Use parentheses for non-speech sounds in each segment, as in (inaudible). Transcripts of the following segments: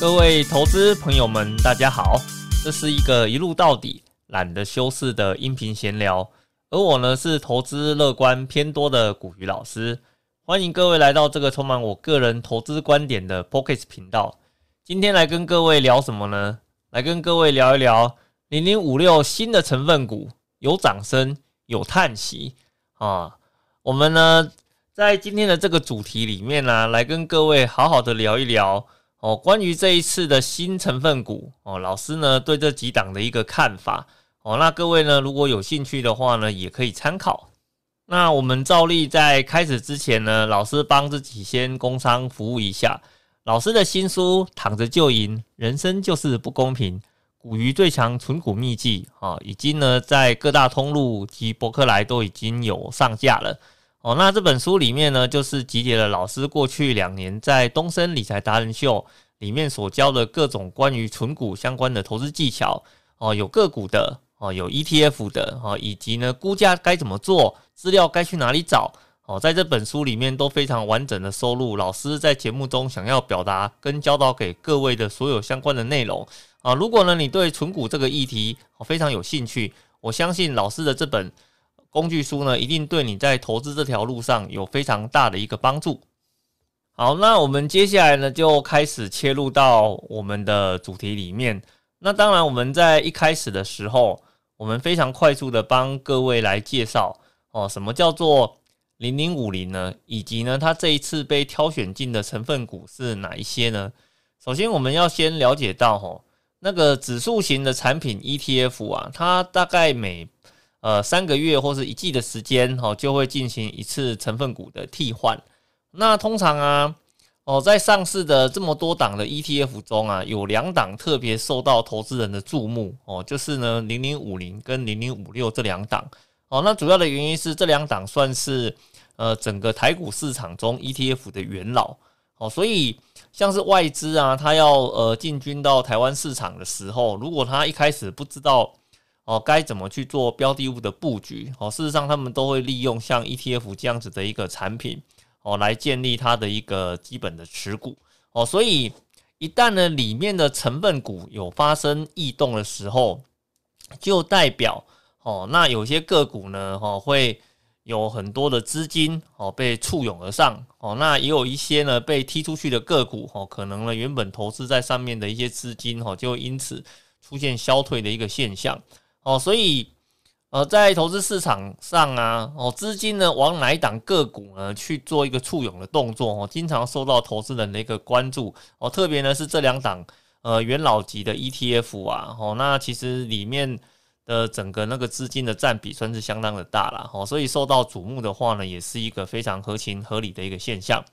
各位投资朋友们，大家好，这是一个一路到底、懒得修饰的音频闲聊，而我呢是投资乐观偏多的古鱼老师，欢迎各位来到这个充满我个人投资观点的 Pocket 频道。今天来跟各位聊什么呢？来跟各位聊一聊零零五六新的成分股，有掌声，有叹息啊！我们呢在今天的这个主题里面呢，来跟各位好好的聊一聊。哦，关于这一次的新成分股哦，老师呢对这几档的一个看法哦，那各位呢如果有兴趣的话呢，也可以参考。那我们照例在开始之前呢，老师帮自己先工商服务一下。老师的新书《躺着就赢，人生就是不公平》，股鱼最强存股秘籍啊，已经呢在各大通路及博客来都已经有上架了。哦，那这本书里面呢，就是集结了老师过去两年在东森理财达人秀里面所教的各种关于存股相关的投资技巧。哦，有个股的，哦，有 ETF 的，哦，以及呢估价该怎么做，资料该去哪里找。哦，在这本书里面都非常完整的收录老师在节目中想要表达跟教导给各位的所有相关的内容。啊，如果呢你对存股这个议题非常有兴趣，我相信老师的这本。工具书呢，一定对你在投资这条路上有非常大的一个帮助。好，那我们接下来呢，就开始切入到我们的主题里面。那当然，我们在一开始的时候，我们非常快速的帮各位来介绍哦，什么叫做零零五零呢？以及呢，它这一次被挑选进的成分股是哪一些呢？首先，我们要先了解到吼，那个指数型的产品 ETF 啊，它大概每呃，三个月或是一季的时间，哈，就会进行一次成分股的替换。那通常啊，哦，在上市的这么多档的 ETF 中啊，有两档特别受到投资人的注目，哦，就是呢，零零五零跟零零五六这两档。哦，那主要的原因是这两档算是呃整个台股市场中 ETF 的元老。哦，所以像是外资啊，他要呃进军到台湾市场的时候，如果他一开始不知道。哦，该怎么去做标的物的布局？哦，事实上，他们都会利用像 ETF 这样子的一个产品，哦，来建立它的一个基本的持股。哦，所以一旦呢里面的成分股有发生异动的时候，就代表哦，那有些个股呢，哈，会有很多的资金哦被簇拥而上。哦，那也有一些呢被踢出去的个股，哦，可能呢原本投资在上面的一些资金，哦，就因此出现消退的一个现象。哦，所以，呃，在投资市场上啊，哦，资金呢往哪一档个股呢去做一个簇拥的动作哦，经常受到投资人的一个关注哦，特别呢是这两档呃元老级的 ETF 啊，哦，那其实里面的整个那个资金的占比算是相当的大了哦，所以受到瞩目的话呢，也是一个非常合情合理的一个现象。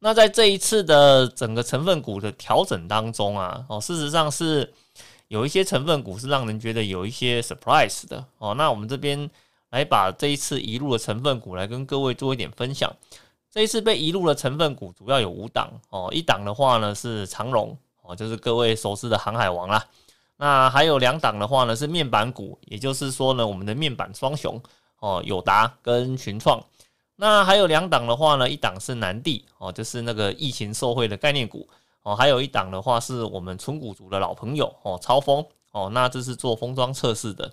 那在这一次的整个成分股的调整当中啊，哦，事实上是。有一些成分股是让人觉得有一些 surprise 的哦，那我们这边来把这一次移入的成分股来跟各位做一点分享。这一次被移入的成分股主要有五档哦，一档的话呢是长荣哦，就是各位熟知的航海王啦。那还有两档的话呢是面板股，也就是说呢我们的面板双雄哦，友达跟群创。那还有两档的话呢，一档是南地哦，就是那个疫情受惠的概念股。哦，还有一档的话是我们纯股族的老朋友哦，超风哦，那这是做封装测试的。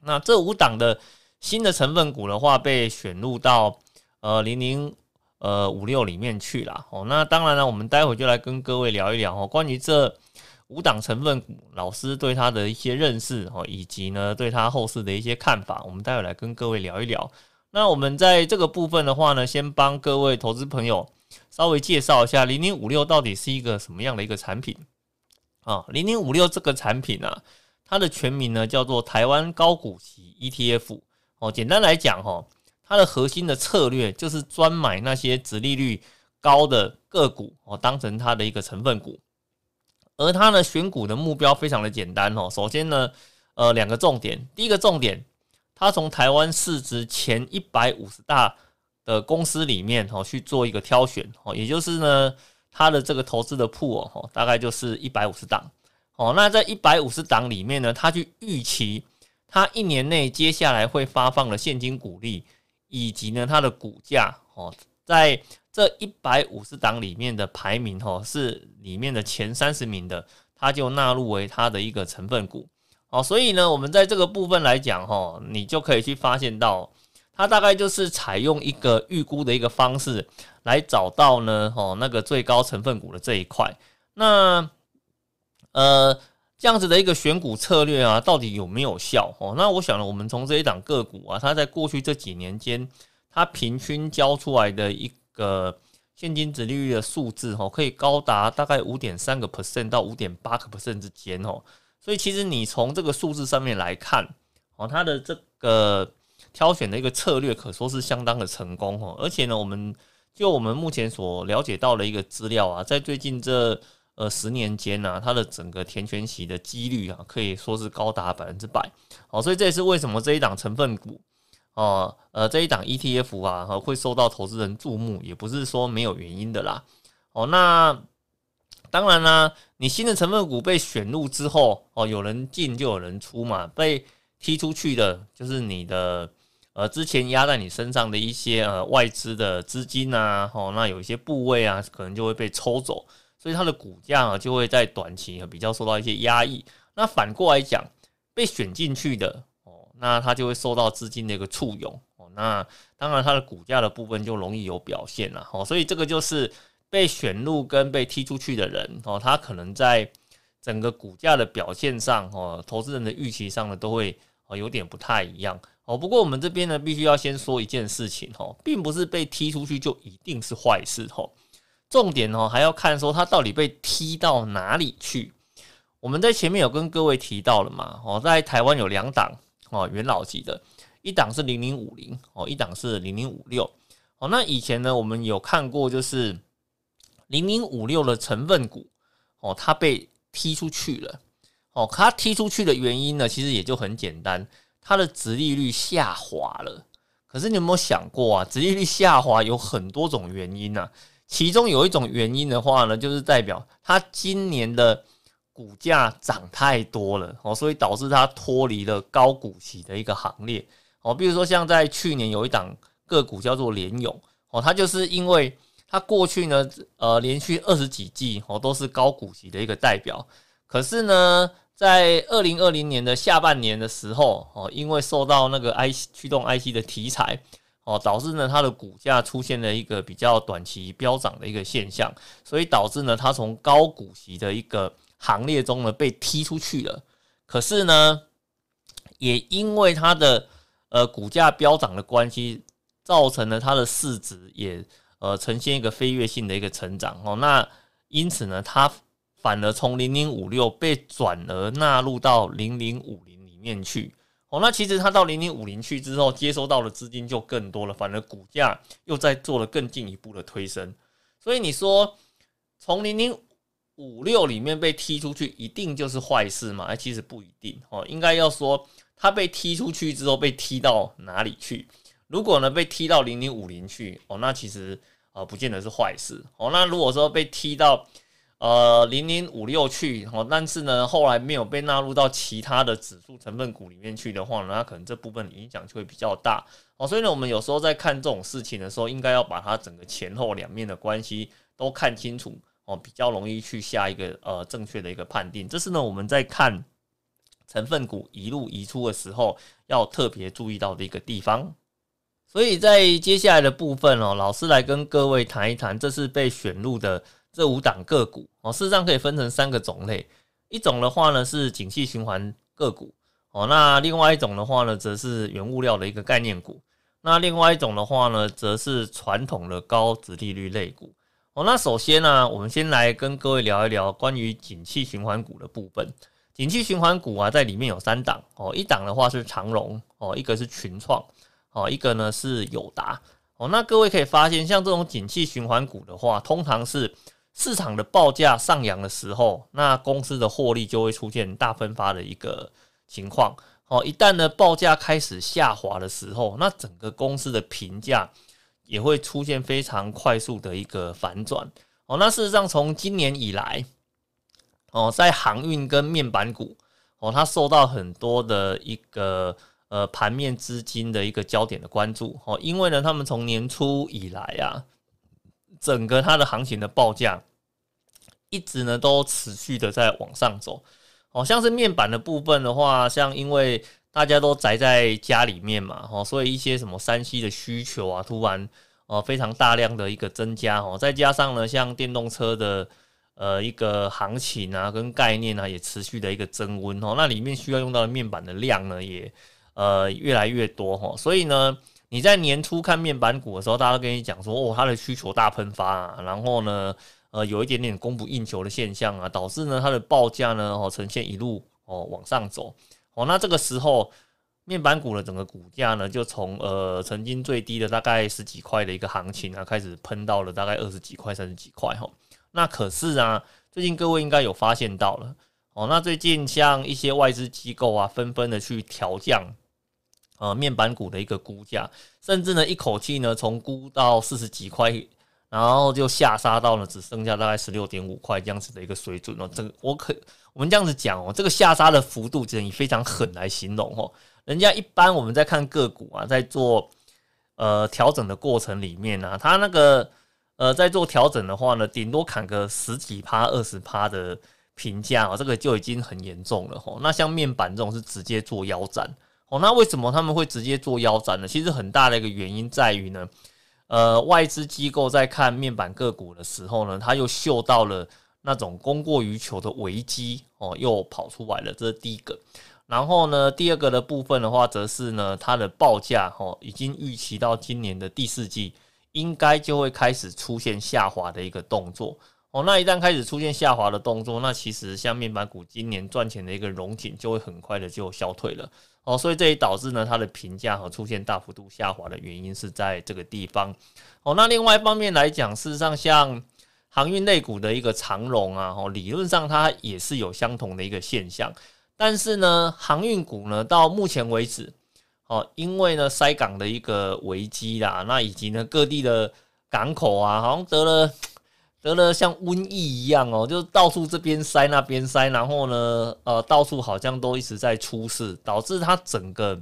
那这五档的新的成分股的话，被选入到呃零零呃五六里面去了哦。那当然了，我们待会就来跟各位聊一聊哦，关于这五档成分股，老师对它的一些认识哦，以及呢对它后市的一些看法，我们待会来跟各位聊一聊。那我们在这个部分的话呢，先帮各位投资朋友。稍微介绍一下零零五六到底是一个什么样的一个产品啊？零零五六这个产品呢，它的全名呢叫做台湾高股息 ETF 哦。简单来讲哈，它的核心的策略就是专买那些殖利率高的个股哦，当成它的一个成分股。而它呢选股的目标非常的简单哦。首先呢，呃，两个重点，第一个重点，它从台湾市值前一百五十大。的公司里面哦去做一个挑选哦，也就是呢，它的这个投资的铺哦，大概就是一百五十档哦。那在一百五十档里面呢，它去预期它一年内接下来会发放的现金股利，以及呢它的股价哦，在这一百五十档里面的排名哦，是里面的前三十名的，它就纳入为它的一个成分股。哦，所以呢，我们在这个部分来讲哈，你就可以去发现到，它大概就是采用一个预估的一个方式来找到呢，哦，那个最高成分股的这一块。那呃。这样子的一个选股策略啊，到底有没有效？哦，那我想呢，我们从这一档个股啊，它在过去这几年间，它平均交出来的一个现金值利率的数字，哦，可以高达大概五点三个 percent 到五点八个 percent 之间，哦，所以其实你从这个数字上面来看，哦，它的这个挑选的一个策略可说是相当的成功，哦，而且呢，我们就我们目前所了解到的一个资料啊，在最近这。呃，十年间呢，它的整个填权息的几率啊，可以说是高达百分之百。好，所以这也是为什么这一档成分股哦，呃，这一档 ETF 啊，会受到投资人注目，也不是说没有原因的啦。哦，那当然啦，你新的成分股被选入之后，哦，有人进就有人出嘛，被踢出去的就是你的呃之前压在你身上的一些呃外资的资金啊，哦，那有一些部位啊，可能就会被抽走。所以它的股价啊，就会在短期比较受到一些压抑。那反过来讲，被选进去的哦，那它就会受到资金的一个簇拥哦。那当然，它的股价的部分就容易有表现了哦。所以这个就是被选入跟被踢出去的人哦，他可能在整个股价的表现上哦，投资人的预期上呢，都会哦有点不太一样哦。不过我们这边呢，必须要先说一件事情哦，并不是被踢出去就一定是坏事哦。重点哦，还要看说它到底被踢到哪里去。我们在前面有跟各位提到了嘛，哦，在台湾有两档哦，元老级的，一档是零零五零哦，一档是零零五六哦。那以前呢，我们有看过就是零零五六的成分股哦，它被踢出去了哦。它踢出去的原因呢，其实也就很简单，它的殖利率下滑了。可是你有没有想过啊，殖利率下滑有很多种原因呢？其中有一种原因的话呢，就是代表它今年的股价涨太多了哦，所以导致它脱离了高股息的一个行列哦。比如说像在去年有一档个股叫做联勇哦，它就是因为它过去呢呃连续二十几季哦都是高股息的一个代表，可是呢在二零二零年的下半年的时候哦，因为受到那个 IC 驱动 IC 的题材。哦，导致呢它的股价出现了一个比较短期飙涨的一个现象，所以导致呢它从高股息的一个行列中呢被踢出去了。可是呢，也因为它的呃股价飙涨的关系，造成了它的市值也呃呈现一个飞跃性的一个成长。哦，那因此呢，它反而从零零五六被转而纳入到零零五零里面去。哦，那其实它到零零五零去之后，接收到的资金就更多了，反而股价又在做了更进一步的推升。所以你说从零零五六里面被踢出去，一定就是坏事吗？哎，其实不一定哦。应该要说，它被踢出去之后被踢到哪里去？如果呢被踢到零零五零去，哦，那其实呃不见得是坏事。哦，那如果说被踢到呃，零零五六去哦，但是呢，后来没有被纳入到其他的指数成分股里面去的话呢，那可能这部分影响就会比较大哦。所以呢，我们有时候在看这种事情的时候，应该要把它整个前后两面的关系都看清楚哦，比较容易去下一个呃正确的一个判定。这是呢，我们在看成分股一路移出的时候要特别注意到的一个地方。所以在接下来的部分哦，老师来跟各位谈一谈，这是被选入的。这五档个股哦，事实上可以分成三个种类，一种的话呢是景气循环个股哦，那另外一种的话呢则是原物料的一个概念股，那另外一种的话呢则是传统的高值利率类股哦。那首先呢，我们先来跟各位聊一聊关于景气循环股的部分。景气循环股啊，在里面有三档哦，一档的话是长荣哦，一个是群创哦，一个呢是友达哦。那各位可以发现，像这种景气循环股的话，通常是市场的报价上扬的时候，那公司的获利就会出现大分发的一个情况。哦，一旦呢报价开始下滑的时候，那整个公司的评价也会出现非常快速的一个反转。哦，那事实上从今年以来，哦，在航运跟面板股，哦，它受到很多的一个呃盘面资金的一个焦点的关注。哦，因为呢，他们从年初以来啊。整个它的行情的报价一直呢都持续的在往上走。哦，像是面板的部分的话，像因为大家都宅在家里面嘛，哦，所以一些什么三 C 的需求啊，突然哦非常大量的一个增加哦，再加上呢，像电动车的呃一个行情啊跟概念啊，也持续的一个增温哦，那里面需要用到的面板的量呢，也呃越来越多哈，所以呢，你在年初看面板股的时候，大家都跟你讲说，哦，它的需求大喷发，啊，然后呢。呃，有一点点供不应求的现象啊，导致呢它的报价呢哦呈现一路哦往上走哦，那这个时候面板股的整个股价呢就从呃曾经最低的大概十几块的一个行情啊，开始喷到了大概二十几块、三十几块哈。那可是啊，最近各位应该有发现到了哦，那最近像一些外资机构啊，纷纷的去调降呃面板股的一个估价，甚至呢一口气呢从估到四十几块。然后就下杀到了只剩下大概十六点五块这样子的一个水准哦。这个我可我们这样子讲哦，这个下杀的幅度只能以非常狠来形容哦。人家一般我们在看个股啊，在做呃调整的过程里面呢，它那个呃在做调整的话呢，顶多砍个十几趴、二十趴的评价哦，这个就已经很严重了哦。那像面板这种是直接做腰斩哦。那为什么他们会直接做腰斩呢？其实很大的一个原因在于呢。呃，外资机构在看面板个股的时候呢，他又嗅到了那种供过于求的危机哦，又跑出来了。这是第一个。然后呢，第二个的部分的话，则是呢，它的报价哦，已经预期到今年的第四季，应该就会开始出现下滑的一个动作哦。那一旦开始出现下滑的动作，那其实像面板股今年赚钱的一个融景，就会很快的就消退了。哦，所以这也导致呢，它的评价和出现大幅度下滑的原因是在这个地方。哦，那另外一方面来讲，事实上像航运类股的一个长龙啊，哦，理论上它也是有相同的一个现象。但是呢，航运股呢，到目前为止，哦，因为呢塞港的一个危机啦，那以及呢各地的港口啊，好像得了。得了像瘟疫一样哦，就是到处这边塞那边塞，然后呢，呃，到处好像都一直在出事，导致它整个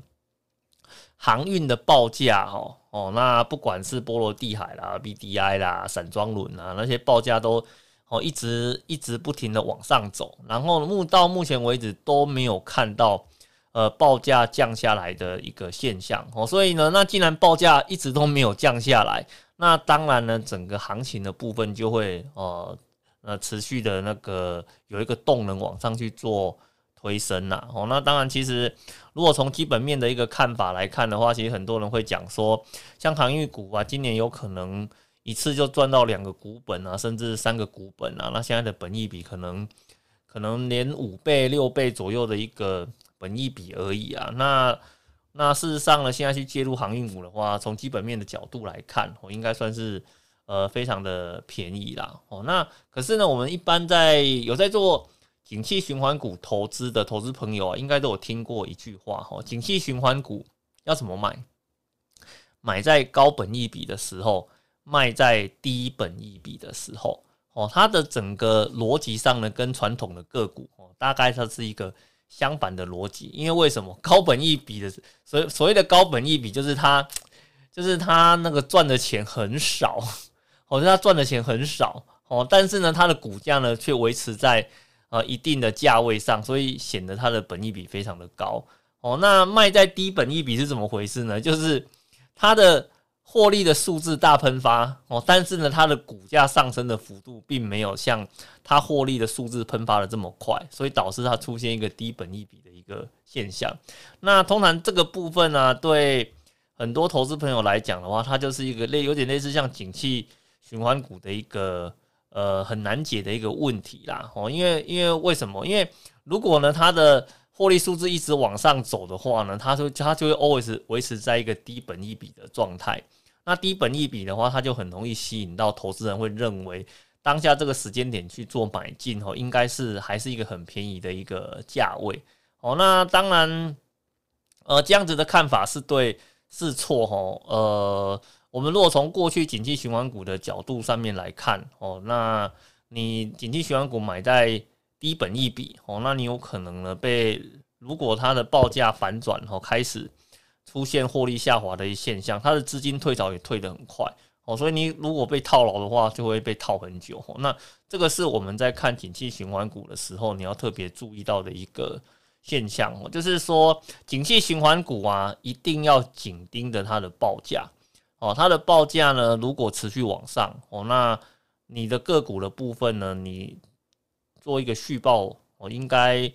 航运的报价哦哦，那不管是波罗的海啦、BDI 啦、散装轮啊那些报价都哦一直一直不停的往上走，然后目到目前为止都没有看到呃报价降下来的一个现象哦，所以呢，那既然报价一直都没有降下来。那当然呢，整个行情的部分就会呃呃持续的那个有一个动能往上去做推升啦。哦，那当然，其实如果从基本面的一个看法来看的话，其实很多人会讲说，像航运股啊，今年有可能一次就赚到两个股本啊，甚至三个股本啊。那现在的本益比可能可能连五倍、六倍左右的一个本益比而已啊。那那事实上呢，现在去介入航运股的话，从基本面的角度来看，我，应该算是呃非常的便宜啦。哦，那可是呢，我们一般在有在做景气循环股投资的投资朋友啊，应该都有听过一句话哈：景气循环股要怎么买？买在高本益比的时候，卖在低本益比的时候。哦，它的整个逻辑上呢，跟传统的个股哦，大概它是一个。相反的逻辑，因为为什么高本益比的所所谓的高本益比，就是它就是它那个赚的钱很少，好像它赚的钱很少哦，但是呢，它的股价呢却维持在呃一定的价位上，所以显得它的本益比非常的高哦。那卖在低本益比是怎么回事呢？就是它的。获利的数字大喷发哦，但是呢，它的股价上升的幅度并没有像它获利的数字喷发的这么快，所以导致它出现一个低本益比的一个现象。那通常这个部分呢，对很多投资朋友来讲的话，它就是一个类有点类似像景气循环股的一个呃很难解的一个问题啦。哦，因为因为为什么？因为如果呢，它的获利数字一直往上走的话呢，它就它就会 always 维持在一个低本益比的状态。那低本益比的话，它就很容易吸引到投资人，会认为当下这个时间点去做买进哦，应该是还是一个很便宜的一个价位哦。那当然，呃，这样子的看法是对是错哦。呃，我们如果从过去景气循环股的角度上面来看哦，那你景气循环股买在低本益比哦，那你有可能呢被如果它的报价反转哦开始。出现获利下滑的一现象，它的资金退潮也退得很快。哦，所以你如果被套牢的话，就会被套很久。那这个是我们在看景气循环股的时候，你要特别注意到的一个现象。哦，就是说景气循环股啊，一定要紧盯着它的报价。哦，它的报价呢，如果持续往上哦，那你的个股的部分呢，你做一个续报哦，应该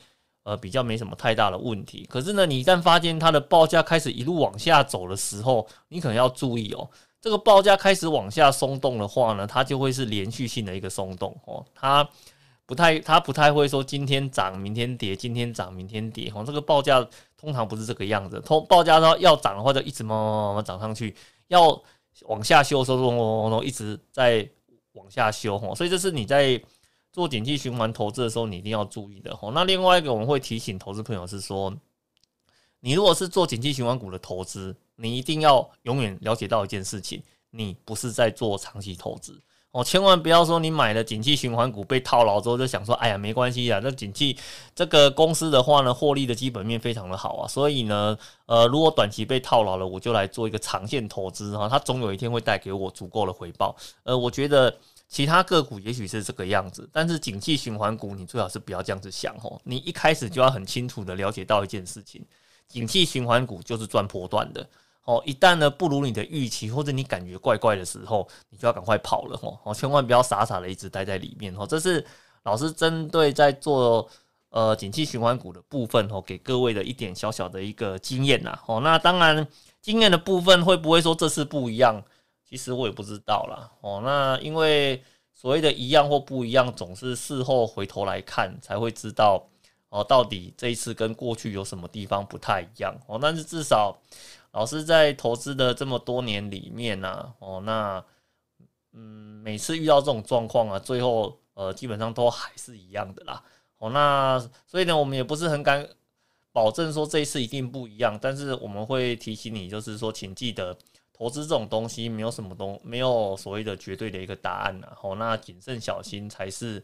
呃比较没什么太大的问题。可是呢，你一旦发现它的报价开始一路往下走的时候，你可能要注意哦。这个报价开始往下松动的话呢，它就会是连续性的一个松动哦，它不太它不太会说今天涨明天跌，今天涨明天跌哦。这个报价通常不是这个样子，通报价要要涨的话就一直慢慢慢慢涨上去，要往下修的时候，一直在往下修哦。所以这是你在做景气循环投资的时候，你一定要注意的哦。那另外一个我们会提醒投资朋友是说，你如果是做景气循环股的投资。你一定要永远了解到一件事情，你不是在做长期投资哦，千万不要说你买了景气循环股被套牢之后就想说，哎呀，没关系啊，那景气这个公司的话呢，获利的基本面非常的好啊，所以呢，呃，如果短期被套牢了，我就来做一个长线投资哈，它总有一天会带给我足够的回报。呃，我觉得其他个股也许是这个样子，但是景气循环股你最好是不要这样子想哦，你一开始就要很清楚的了解到一件事情，景气循环股就是赚波段的。哦，一旦呢不如你的预期，或者你感觉怪怪的时候，你就要赶快跑了吼！哦，千万不要傻傻的一直待在里面哦。这是老师针对在做呃景气循环股的部分哦，给各位的一点小小的一个经验呐。哦，那当然经验的部分会不会说这次不一样？其实我也不知道啦。哦，那因为所谓的一样或不一样，总是事后回头来看才会知道哦，到底这一次跟过去有什么地方不太一样哦。但是至少。老师在投资的这么多年里面呢，哦，那嗯，每次遇到这种状况啊，最后呃，基本上都还是一样的啦。哦，那所以呢，我们也不是很敢保证说这一次一定不一样，但是我们会提醒你，就是说，请记得投资这种东西没有什么东，没有所谓的绝对的一个答案呐。哦，那谨慎小心才是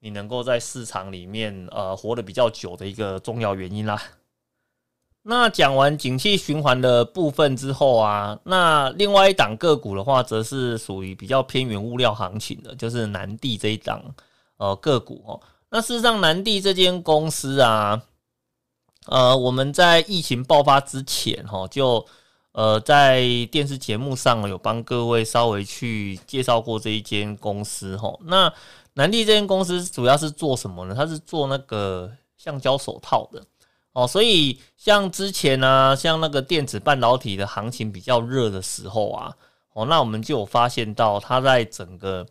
你能够在市场里面呃活得比较久的一个重要原因啦。那讲完景气循环的部分之后啊，那另外一档个股的话，则是属于比较偏远物料行情的，就是南地这一档呃个股哦。那事实上，南地这间公司啊，呃，我们在疫情爆发之前哈，就呃在电视节目上有帮各位稍微去介绍过这一间公司哈。那南地这间公司主要是做什么呢？它是做那个橡胶手套的。哦，所以像之前呢，像那个电子半导体的行情比较热的时候啊，哦，那我们就有发现到它在整个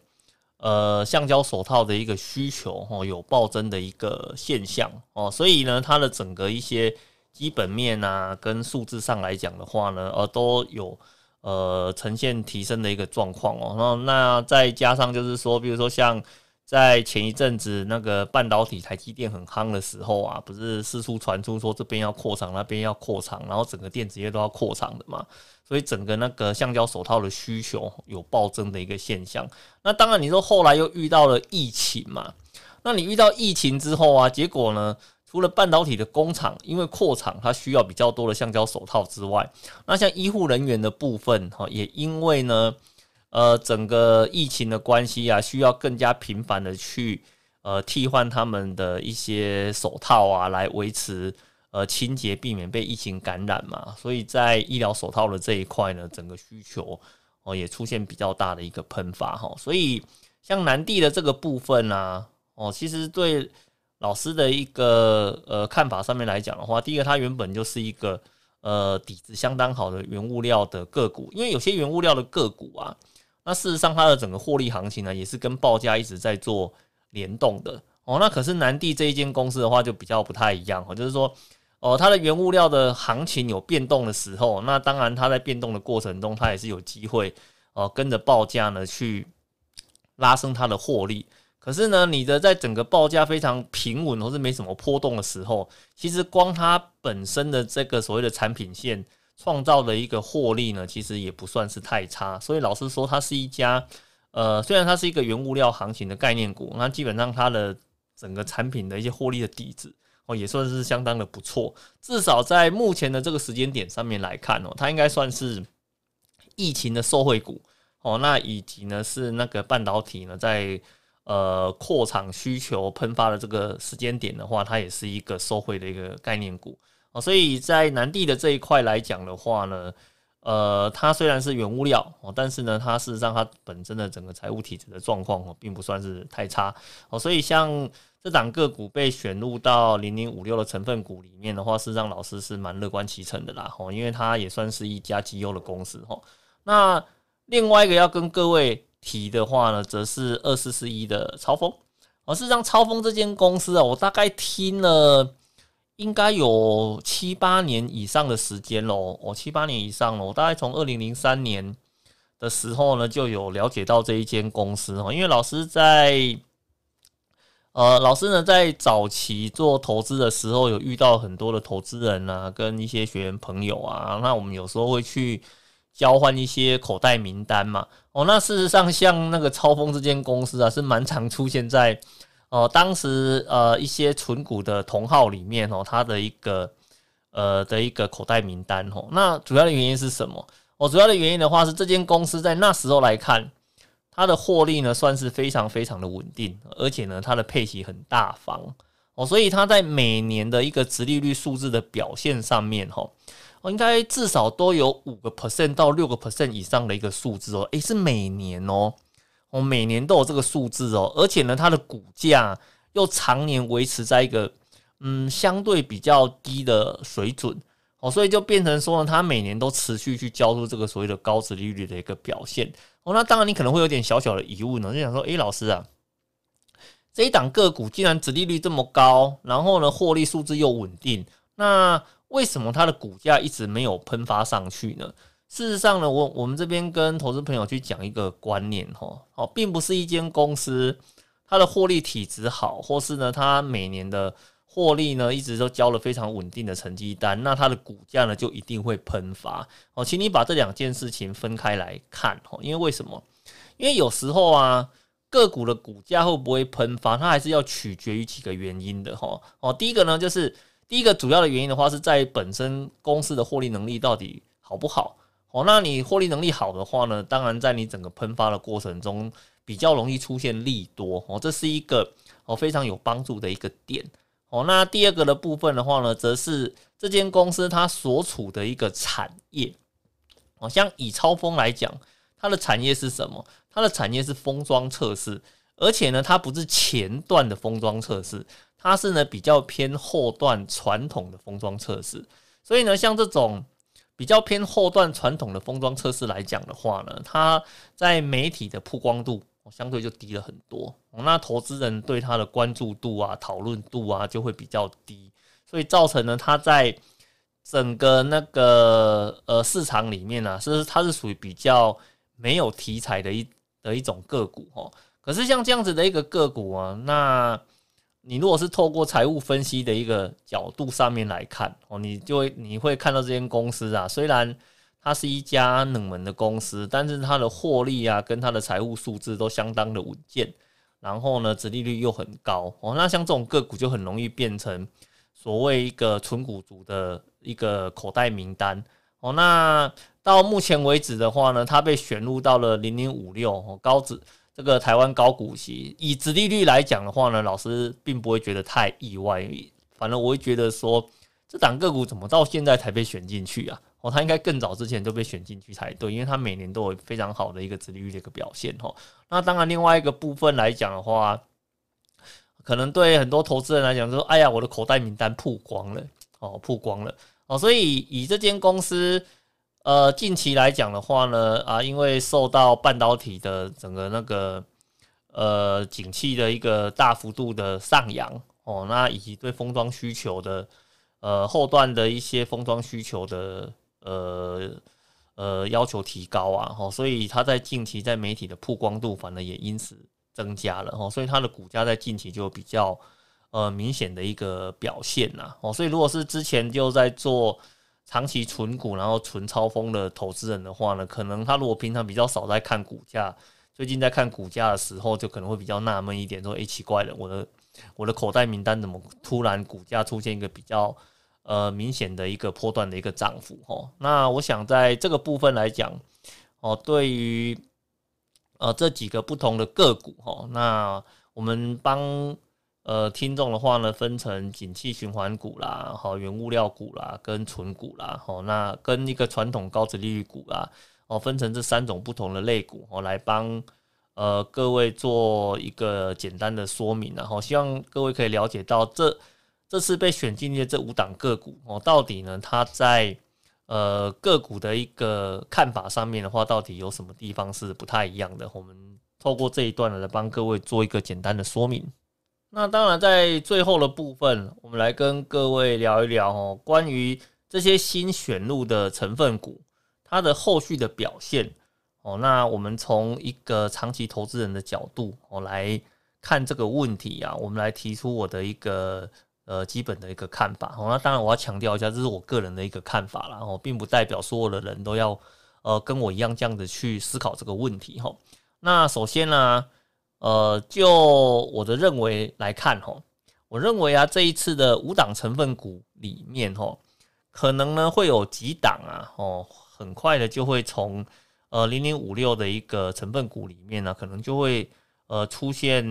呃橡胶手套的一个需求哦有暴增的一个现象哦，所以呢，它的整个一些基本面啊跟数字上来讲的话呢，呃都有呃呈现提升的一个状况哦，那那再加上就是说，比如说像。在前一阵子，那个半导体台积电很夯的时候啊，不是四处传出说这边要扩厂，那边要扩厂，然后整个电子业都要扩厂的嘛，所以整个那个橡胶手套的需求有暴增的一个现象。那当然，你说后来又遇到了疫情嘛，那你遇到疫情之后啊，结果呢，除了半导体的工厂因为扩厂它需要比较多的橡胶手套之外，那像医护人员的部分哈，也因为呢。呃，整个疫情的关系啊，需要更加频繁的去呃替换他们的一些手套啊，来维持呃清洁，避免被疫情感染嘛。所以在医疗手套的这一块呢，整个需求哦也出现比较大的一个喷发哈。所以像南地的这个部分呢，哦，其实对老师的一个呃看法上面来讲的话，第一个它原本就是一个呃底子相当好的原物料的个股，因为有些原物料的个股啊。那事实上，它的整个获利行情呢，也是跟报价一直在做联动的哦。那可是南地这一间公司的话，就比较不太一样哦。就是说，哦，它的原物料的行情有变动的时候，那当然它在变动的过程中，它也是有机会哦，跟着报价呢去拉升它的获利。可是呢，你的在整个报价非常平稳或是没什么波动的时候，其实光它本身的这个所谓的产品线。创造的一个获利呢，其实也不算是太差，所以老师说它是一家，呃，虽然它是一个原物料行情的概念股，那基本上它的整个产品的一些获利的底子哦，也算是相当的不错，至少在目前的这个时间点上面来看哦，它应该算是疫情的受惠股哦，那以及呢是那个半导体呢在呃扩厂需求喷发的这个时间点的话，它也是一个收回的一个概念股啊，所以在南地的这一块来讲的话呢。呃，它虽然是原物料哦，但是呢，它事实上它本身的整个财务体质的状况哦，并不算是太差哦，所以像这档个股被选入到零零五六的成分股里面的话，事实上老师是蛮乐观其成的啦哦，因为它也算是一家绩优的公司哦。那另外一个要跟各位提的话呢，则是二四四一的超风哦，事实上超风这间公司啊，我大概听了。应该有七八年以上的时间喽，哦，七八年以上喽。大概从二零零三年的时候呢，就有了解到这一间公司哦。因为老师在，呃，老师呢在早期做投资的时候，有遇到很多的投资人啊，跟一些学员朋友啊，那我们有时候会去交换一些口袋名单嘛。哦，那事实上像那个超风这间公司啊，是蛮常出现在。哦，当时呃一些纯股的同号里面哦，它的一个呃的一个口袋名单哦，那主要的原因是什么？哦，主要的原因的话是这间公司在那时候来看，它的获利呢算是非常非常的稳定，而且呢它的配息很大方哦，所以它在每年的一个直利率数字的表现上面哈，应该至少都有五个 percent 到六个 percent 以上的一个数字哦，诶，是每年哦。我每年都有这个数字哦，而且呢，它的股价又常年维持在一个嗯相对比较低的水准哦，所以就变成说呢，它每年都持续去交出这个所谓的高值利率的一个表现哦。那当然，你可能会有点小小的疑问呢，就想说，诶，老师啊，这一档个股既然值利率这么高，然后呢，获利数字又稳定，那为什么它的股价一直没有喷发上去呢？事实上呢，我我们这边跟投资朋友去讲一个观念哈，哦，并不是一间公司它的获利体质好，或是呢它每年的获利呢一直都交了非常稳定的成绩单，那它的股价呢就一定会喷发哦。请你把这两件事情分开来看哦，因为为什么？因为有时候啊，个股的股价会不会喷发，它还是要取决于几个原因的哈。哦，第一个呢，就是第一个主要的原因的话，是在本身公司的获利能力到底好不好。哦，那你获利能力好的话呢，当然在你整个喷发的过程中比较容易出现利多哦，这是一个哦非常有帮助的一个点哦。那第二个的部分的话呢，则是这间公司它所处的一个产业哦，像以超风来讲，它的产业是什么？它的产业是封装测试，而且呢，它不是前段的封装测试，它是呢比较偏后段传统的封装测试，所以呢，像这种。比较偏后段传统的封装测试来讲的话呢，它在媒体的曝光度相对就低了很多，那投资人对它的关注度啊、讨论度啊就会比较低，所以造成呢它在整个那个呃市场里面呢，是它是属于比较没有题材的一的一种个股哦。可是像这样子的一个个股啊，那你如果是透过财务分析的一个角度上面来看哦，你就会你会看到这间公司啊，虽然它是一家冷门的公司，但是它的获利啊跟它的财务数字都相当的稳健，然后呢，殖利率又很高哦。那像这种个股就很容易变成所谓一个纯股族的一个口袋名单哦。那到目前为止的话呢，它被选入到了零零五六哦高指。这个台湾高股息，以殖利率来讲的话呢，老师并不会觉得太意外。反正我会觉得说，这档个股怎么到现在才被选进去啊？哦，它应该更早之前就被选进去才对，因为它每年都有非常好的一个殖利率的一个表现。哈，那当然另外一个部分来讲的话，可能对很多投资人来讲说，哎呀，我的口袋名单曝光了，哦，曝光了，哦，所以以这间公司。呃，近期来讲的话呢，啊，因为受到半导体的整个那个呃景气的一个大幅度的上扬哦，那以及对封装需求的呃后段的一些封装需求的呃呃要求提高啊，哦，所以它在近期在媒体的曝光度反而也因此增加了哦，所以它的股价在近期就比较呃明显的一个表现呐哦，所以如果是之前就在做。长期存股，然后纯超风的投资人的话呢，可能他如果平常比较少在看股价，最近在看股价的时候，就可能会比较纳闷一点，说：“诶，奇怪了，我的我的口袋名单怎么突然股价出现一个比较呃明显的一个波段的一个涨幅？”哦，那我想在这个部分来讲，哦，对于呃这几个不同的个股哈，那我们帮呃听众的话呢，分成景气循环股啦，好原物料股啦，跟纯股啦，好那跟一个传统高值利率股啦，哦分成这三种不同的类股哦，来帮呃各位做一个简单的说明，然后希望各位可以了解到这这次被选进的这五档个股哦，到底呢它在呃，个股的一个看法上面的话，到底有什么地方是不太一样的？我们透过这一段来帮各位做一个简单的说明。那当然，在最后的部分，我们来跟各位聊一聊哦，关于这些新选入的成分股，它的后续的表现哦。那我们从一个长期投资人的角度哦来看这个问题啊，我们来提出我的一个。呃，基本的一个看法。哦，那当然我要强调一下，这是我个人的一个看法啦，哦，并不代表所有的人都要呃跟我一样这样子去思考这个问题。哈，那首先呢，呃，就我的认为来看，哈，我认为啊，这一次的五档成分股里面，哈，可能呢会有几档啊，哦，很快的就会从呃零零五六的一个成分股里面呢，可能就会。呃，出现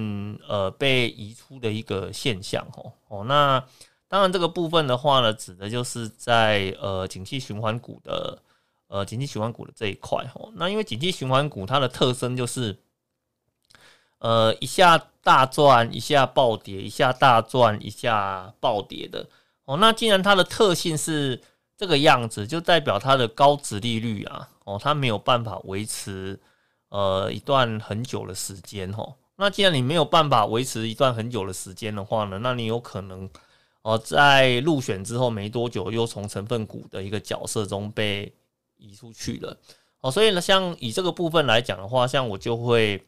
呃被移出的一个现象哦哦，那当然这个部分的话呢，指的就是在呃景气循环股的呃景气循环股的这一块哦。那因为景气循环股它的特征就是呃一下大赚，一下暴跌，一下大赚，一下暴跌的哦。那既然它的特性是这个样子，就代表它的高值利率啊哦，它没有办法维持。呃，一段很久的时间哈，那既然你没有办法维持一段很久的时间的话呢，那你有可能哦，在入选之后没多久，又从成分股的一个角色中被移出去了哦。所以呢，像以这个部分来讲的话，像我就会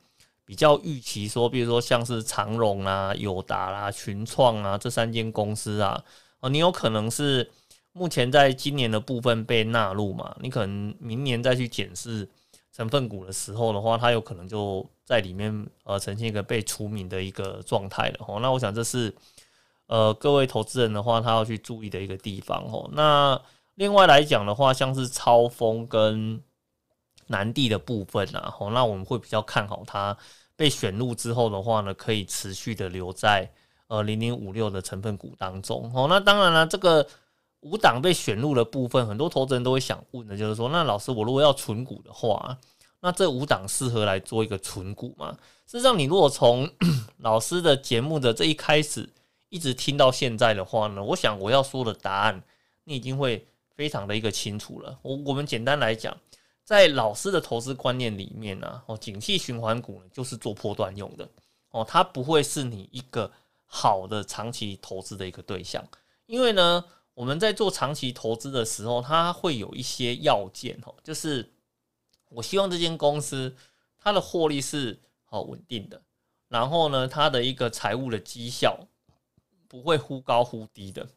比较预期说，比如说像是长荣啊、友达啦、群创啊这三间公司啊，哦，你有可能是目前在今年的部分被纳入嘛，你可能明年再去检视。成分股的时候的话，它有可能就在里面呃呈现一个被除名的一个状态了哦。那我想这是呃各位投资人的话，他要去注意的一个地方哦。那另外来讲的话，像是超风跟南地的部分啊，哦，那我们会比较看好它被选入之后的话呢，可以持续的留在呃零零五六的成分股当中哦。那当然了，这个。五档被选入的部分，很多投资人都会想问的，就是说，那老师，我如果要存股的话，那这五档适合来做一个存股吗？事实上，你如果从 (coughs) 老师的节目的这一开始一直听到现在的话呢，我想我要说的答案，你已经会非常的一个清楚了。我我们简单来讲，在老师的投资观念里面呢，哦，景气循环股呢就是做波段用的，哦，它不会是你一个好的长期投资的一个对象，因为呢。我们在做长期投资的时候，它会有一些要件哦，就是我希望这间公司它的获利是好稳定的，然后呢，它的一个财务的绩效不会忽高忽低的。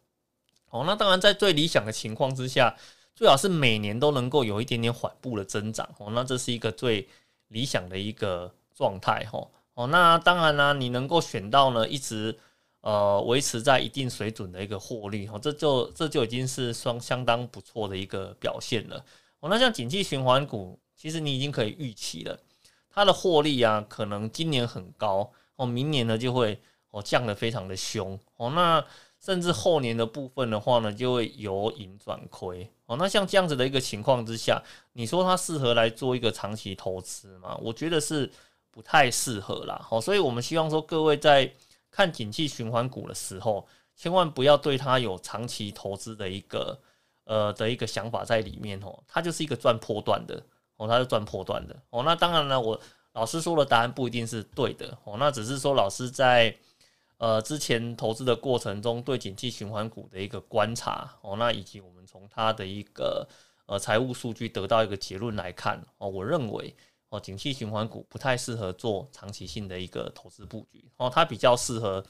哦，那当然在最理想的情况之下，最好是每年都能够有一点点缓步的增长哦，那这是一个最理想的一个状态哈。哦，那当然呢，你能够选到呢一直。呃，维持在一定水准的一个获利哈，这就这就已经是双相当不错的一个表现了。哦，那像景气循环股，其实你已经可以预期了，它的获利啊，可能今年很高哦，明年呢就会哦降得非常的凶哦，那甚至后年的部分的话呢，就会由盈转亏哦。那像这样子的一个情况之下，你说它适合来做一个长期投资吗？我觉得是不太适合啦。哦，所以我们希望说各位在看景气循环股的时候，千万不要对它有长期投资的一个呃的一个想法在里面哦，它就是一个赚破段的哦，它是赚破段的哦。那当然呢，我老师说的答案不一定是对的哦，那只是说老师在呃之前投资的过程中对景气循环股的一个观察哦，那以及我们从它的一个呃财务数据得到一个结论来看哦，我认为。哦，景气循环股不太适合做长期性的一个投资布局哦，它比较适合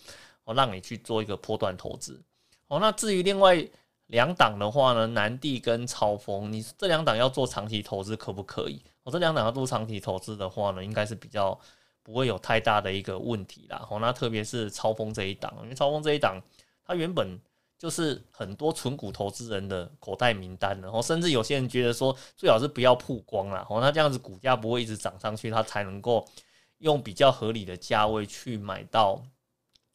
哦让你去做一个波段投资哦。那至于另外两档的话呢，南地跟超风，你这两档要做长期投资可不可以？我这两档要做长期投资的话呢，应该是比较不会有太大的一个问题啦。哦，那特别是超风这一档，因为超风这一档它原本就是很多纯股投资人的口袋名单然后甚至有些人觉得说最好是不要曝光了，哦，那这样子股价不会一直涨上去，它才能够用比较合理的价位去买到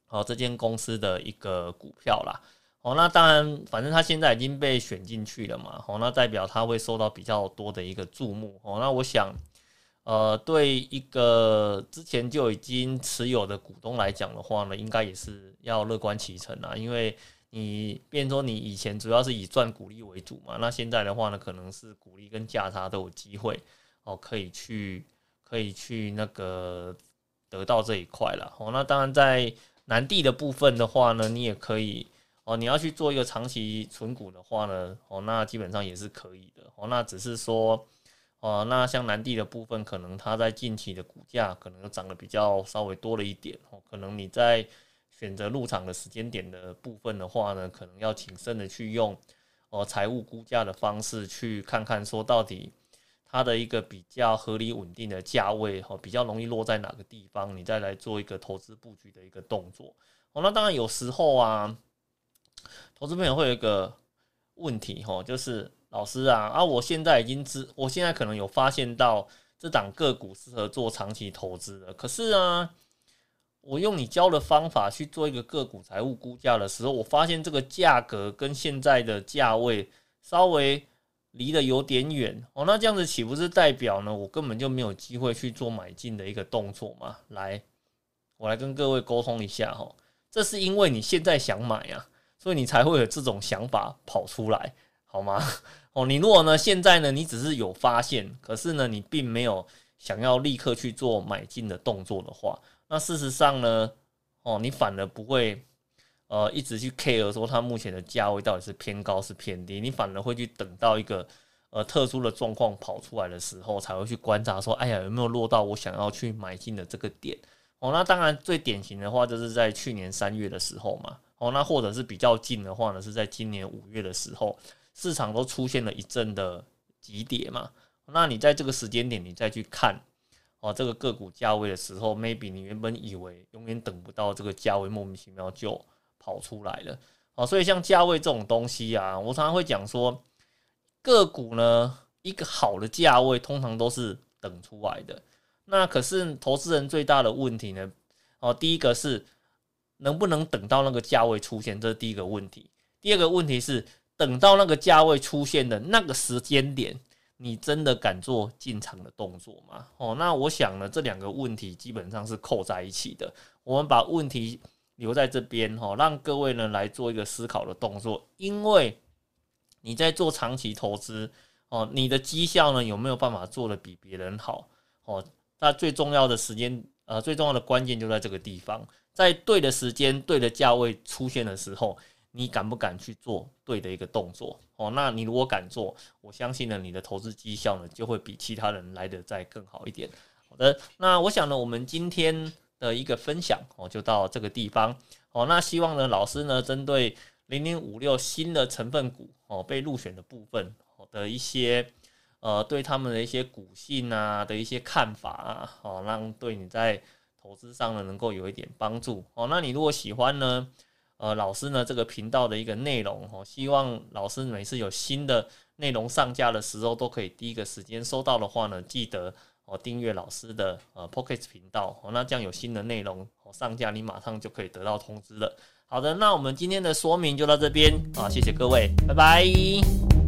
哦这间公司的一个股票啦。哦，那当然，反正他现在已经被选进去了嘛，哦，那代表他会受到比较多的一个注目。哦，那我想，呃，对一个之前就已经持有的股东来讲的话呢，应该也是要乐观其成啊，因为。你变说你以前主要是以赚股利为主嘛，那现在的话呢，可能是股利跟价差都有机会哦，可以去可以去那个得到这一块了哦。那当然在南地的部分的话呢，你也可以哦，你要去做一个长期存股的话呢，哦，那基本上也是可以的哦。那只是说哦，那像南地的部分，可能它在近期的股价可能涨得比较稍微多了一点哦，可能你在。选择入场的时间点的部分的话呢，可能要谨慎的去用哦财务估价的方式去看看，说到底它的一个比较合理稳定的价位哈，比较容易落在哪个地方，你再来做一个投资布局的一个动作。哦，那当然有时候啊，投资朋友会有一个问题哈，就是老师啊啊，我现在已经知，我现在可能有发现到这档个股适合做长期投资的，可是啊。我用你教的方法去做一个个股财务估价的时候，我发现这个价格跟现在的价位稍微离得有点远哦。那这样子岂不是代表呢？我根本就没有机会去做买进的一个动作嘛？来，我来跟各位沟通一下哈。这是因为你现在想买啊，所以你才会有这种想法跑出来，好吗？哦，你如果呢现在呢你只是有发现，可是呢你并没有想要立刻去做买进的动作的话。那事实上呢，哦，你反而不会，呃，一直去 care 说它目前的价位到底是偏高是偏低，你反而会去等到一个呃特殊的状况跑出来的时候，才会去观察说，哎呀，有没有落到我想要去买进的这个点？哦，那当然最典型的话就是在去年三月的时候嘛，哦，那或者是比较近的话呢，是在今年五月的时候，市场都出现了一阵的急跌嘛，那你在这个时间点你再去看。哦，这个个股价位的时候，maybe 你原本以为永远等不到这个价位，莫名其妙就跑出来了。哦，所以像价位这种东西啊，我常常会讲说，个股呢，一个好的价位通常都是等出来的。那可是投资人最大的问题呢，哦，第一个是能不能等到那个价位出现，这是第一个问题。第二个问题是等到那个价位出现的那个时间点。你真的敢做进场的动作吗？哦，那我想呢，这两个问题基本上是扣在一起的。我们把问题留在这边哈，让各位呢来做一个思考的动作。因为你在做长期投资哦，你的绩效呢有没有办法做的比别人好？哦，那最重要的时间呃，最重要的关键就在这个地方，在对的时间、对的价位出现的时候。你敢不敢去做对的一个动作哦？那你如果敢做，我相信呢，你的投资绩效呢就会比其他人来的再更好一点。好的，那我想呢，我们今天的一个分享哦，就到这个地方哦。那希望呢，老师呢，针对零零五六新的成分股哦被入选的部分的一些呃，对他们的一些股性啊的一些看法啊，哦，让对你在投资上呢能够有一点帮助哦。那你如果喜欢呢？呃，老师呢，这个频道的一个内容哦，希望老师每次有新的内容上架的时候，都可以第一个时间收到的话呢，记得哦订阅老师的呃 Pocket 频道哦，那这样有新的内容上架，你马上就可以得到通知了。好的，那我们今天的说明就到这边啊，谢谢各位，拜拜。